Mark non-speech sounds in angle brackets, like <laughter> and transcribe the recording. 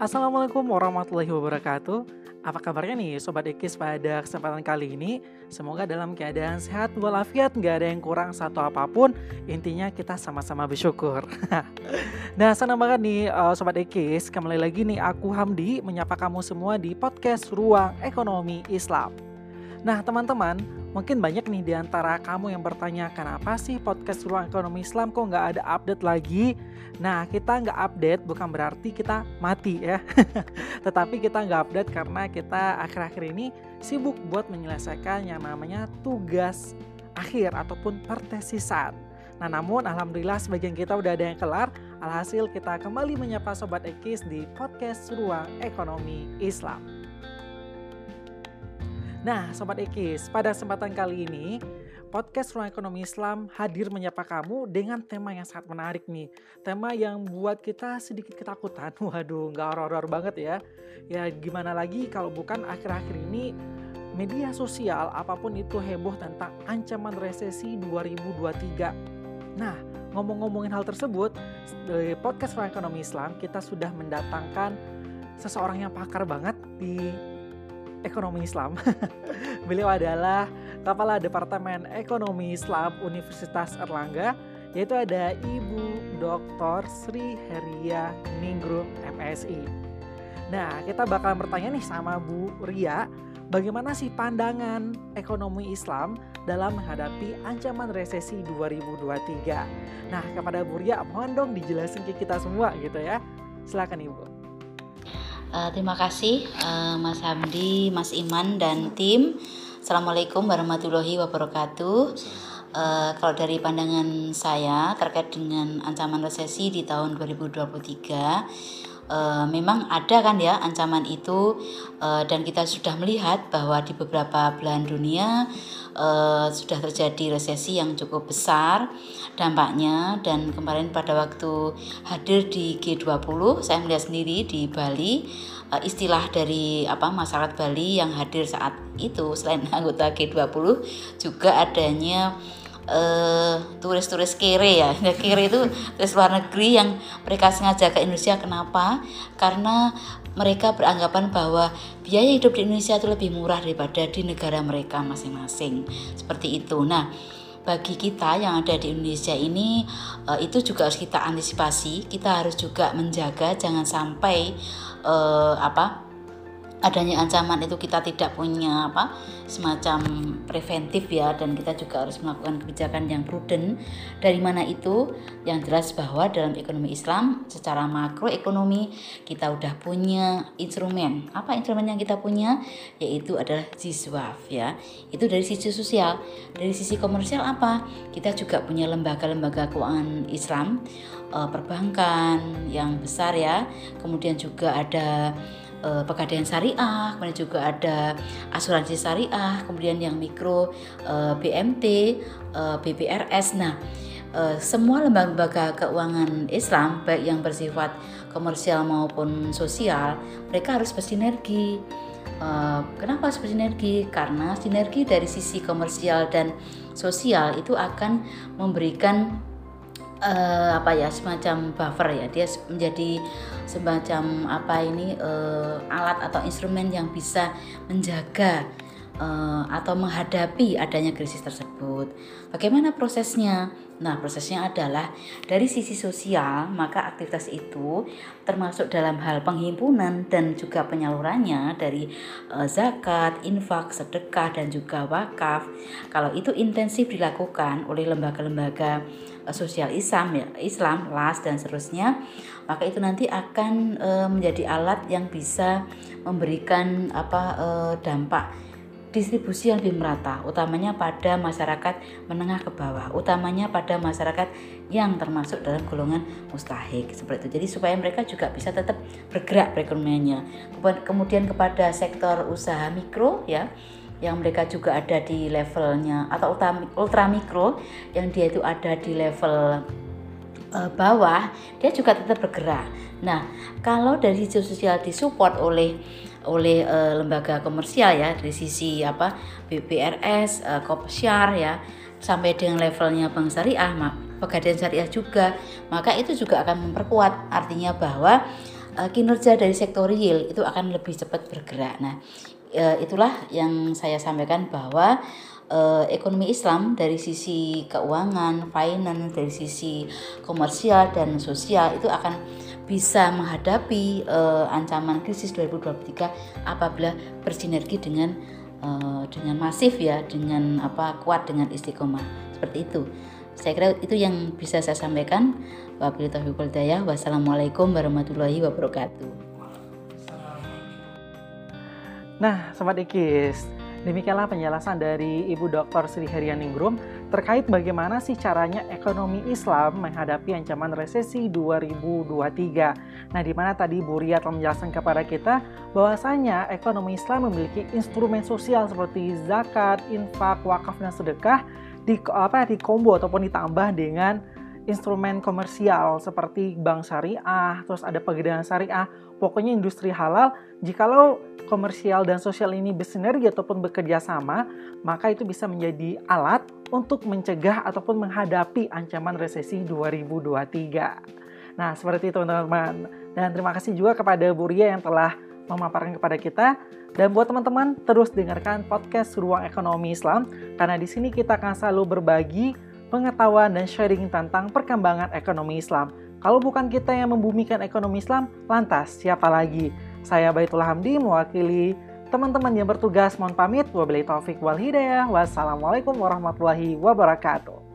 Assalamualaikum warahmatullahi wabarakatuh. Apa kabarnya nih Sobat Ikis pada kesempatan kali ini? Semoga dalam keadaan sehat walafiat, nggak ada yang kurang satu apa pun. Intinya kita sama-sama bersyukur. <laughs> nah senang banget nih uh, Sobat Ikis, kembali lagi nih aku Hamdi menyapa kamu semua di podcast Ruang Ekonomi Islam. Nah teman-teman, mungkin banyak nih di antara kamu yang bertanya kenapa sih podcast Ruang Ekonomi Islam kok nggak ada update lagi? Nah kita nggak update bukan berarti kita mati ya, <laughs> tetapi kita nggak update karena kita akhir-akhir ini sibuk buat menyelesaikan yang namanya tugas akhir ataupun pertesisan. Nah namun alhamdulillah sebagian kita udah ada yang kelar Alhasil kita kembali menyapa Sobat Ekis di podcast Ruang Ekonomi Islam Nah, Sobat Ekis, pada kesempatan kali ini podcast Ruang Ekonomi Islam hadir menyapa kamu dengan tema yang sangat menarik nih. Tema yang buat kita sedikit ketakutan. <laughs> Waduh, nggak horor-horor banget ya. Ya gimana lagi kalau bukan akhir-akhir ini media sosial apa pun itu heboh tentang ancaman resesi 2023. Nah, ngomong-ngomongin hal tersebut, di podcast Ruang Ekonomi Islam kita sudah mendatangkan seseorang yang pakar banget di Ekonomi Islam. <laughs> Beliau adalah Kepala Departemen Ekonomi Islam Universitas Erlangga, yaitu ada Ibu Dr. Sri Heria Ninggrum MSI. Nah, kita bakal bertanya nih sama Bu Ria, bagaimana sih pandangan ekonomi Islam dalam menghadapi ancaman resesi 2023? Nah, kepada Bu Ria, mohon dong dijelasin ke kita semua gitu ya. Silakan Ibu. Uh, terima kasih uh, Mas Hamdi, Mas Iman dan tim. Assalamualaikum warahmatullahi wabarakatuh. Uh, kalau dari pandangan saya terkait dengan ancaman resesi di tahun 2023 uh, memang ada kan ya ancaman itu. Uh, dan kita sudah melihat bahwa di beberapa belahan dunia uh, sudah terjadi resesi yang cukup besar dampaknya. Dan kemarin pada waktu hadir di G20 saya melihat sendiri di Bali uh, istilah dari apa masyarakat Bali yang hadir saat itu selain <laughs> anggota G20 juga adanya turis-turis uh, kere ya <laughs> kere itu turis luar negeri yang mereka sengaja ke Indonesia kenapa karena mereka beranggapan bahwa biaya hidup di Indonesia itu lebih murah daripada di negara mereka masing-masing. Seperti itu. Nah, bagi kita yang ada di Indonesia ini uh, itu juga harus kita antisipasi. Kita harus juga menjaga jangan sampai uh, apa adanya ancaman itu kita tidak punya apa semacam preventif ya dan kita juga harus melakukan kebijakan yang prudent. Dari mana itu? Yang jelas bahwa dalam ekonomi Islam secara makroekonomi kita udah punya instrumen. Apa instrumen yang kita punya? Yaitu adalah ziswaf ya. Itu dari sisi sosial. Dari sisi komersial apa? Kita juga punya lembaga-lembaga keuangan Islam eh, perbankan yang besar ya. Kemudian juga ada uh, pegadaian syariah, kemudian juga ada asuransi syariah, kemudian yang mikro uh, eh, BMT, uh, eh, BPRS. Nah, uh, semua lembaga-lembaga keuangan Islam baik yang bersifat komersial maupun sosial, mereka harus bersinergi. Uh, kenapa harus bersinergi? Karena sinergi dari sisi komersial dan sosial itu akan memberikan uh, apa ya semacam buffer ya dia menjadi semacam apa ini uh, alat atau instrumen yang bisa menjaga uh, atau menghadapi adanya krisis tersebut. Bagaimana prosesnya? Nah, prosesnya adalah dari sisi sosial, maka aktivitas itu termasuk dalam hal penghimpunan dan juga penyalurannya dari uh, zakat, infak, sedekah dan juga wakaf. Kalau itu intensif dilakukan oleh lembaga-lembaga uh, sosial Islam ya, Islam, LAS dan seterusnya, maka itu nanti akan uh, menjadi alat yang bisa memberikan apa uh, dampak distribusi yang lebih merata, utamanya pada masyarakat menengah ke bawah, utamanya pada masyarakat yang termasuk dalam golongan mustahik seperti itu. Jadi supaya mereka juga bisa tetap bergerak perekonomiannya. Kemudian kepada sektor usaha mikro ya, yang mereka juga ada di levelnya atau ultra mikro yang dia itu ada di level uh, bawah, dia juga tetap bergerak. Nah, kalau dari sisi sosial disupport oleh oleh uh, lembaga komersial ya dari sisi apa BPRS, uh, Kopsyar ya sampai dengan levelnya bank syariah, pegadaian syariah juga, maka itu juga akan memperkuat artinya bahwa uh, kinerja dari sektor real itu akan lebih cepat bergerak. Nah, uh, itulah yang saya sampaikan bahwa ekonomi Islam dari sisi keuangan, finance, dari sisi komersial dan sosial itu akan bisa menghadapi uh, ancaman krisis 2023 apabila bersinergi dengan uh, dengan masif ya, dengan apa kuat dengan istiqomah seperti itu. Saya kira itu yang bisa saya sampaikan. Wabillahi taufiq Wassalamualaikum warahmatullahi wabarakatuh. Nah, Sobat Ikis, Demikianlah penjelasan dari Ibu Dr. Sri Herianingrum terkait bagaimana sih caranya ekonomi Islam menghadapi ancaman resesi 2023. Nah, di mana tadi Bu Ria telah menjelaskan kepada kita bahwasanya ekonomi Islam memiliki instrumen sosial seperti zakat, infak, wakaf dan sedekah di apa di combo ataupun ditambah dengan instrumen komersial seperti bank syariah, terus ada pegadaian syariah, pokoknya industri halal. Jikalau komersial dan sosial ini bersinergi ataupun bekerja sama, maka itu bisa menjadi alat untuk mencegah ataupun menghadapi ancaman resesi 2023. Nah, seperti itu teman-teman. Dan terima kasih juga kepada Bu Ria yang telah memaparkan kepada kita. Dan buat teman-teman, terus dengarkan podcast Ruang Ekonomi Islam, karena di sini kita akan selalu berbagi pengetahuan dan sharing tentang perkembangan ekonomi Islam. Kalau bukan kita yang membumikan ekonomi Islam, lantas siapa lagi? Saya Baitullah Hamdi mewakili teman-teman yang bertugas mohon pamit. Wabillahi taufik wal hidayah. Wassalamualaikum warahmatullahi wabarakatuh.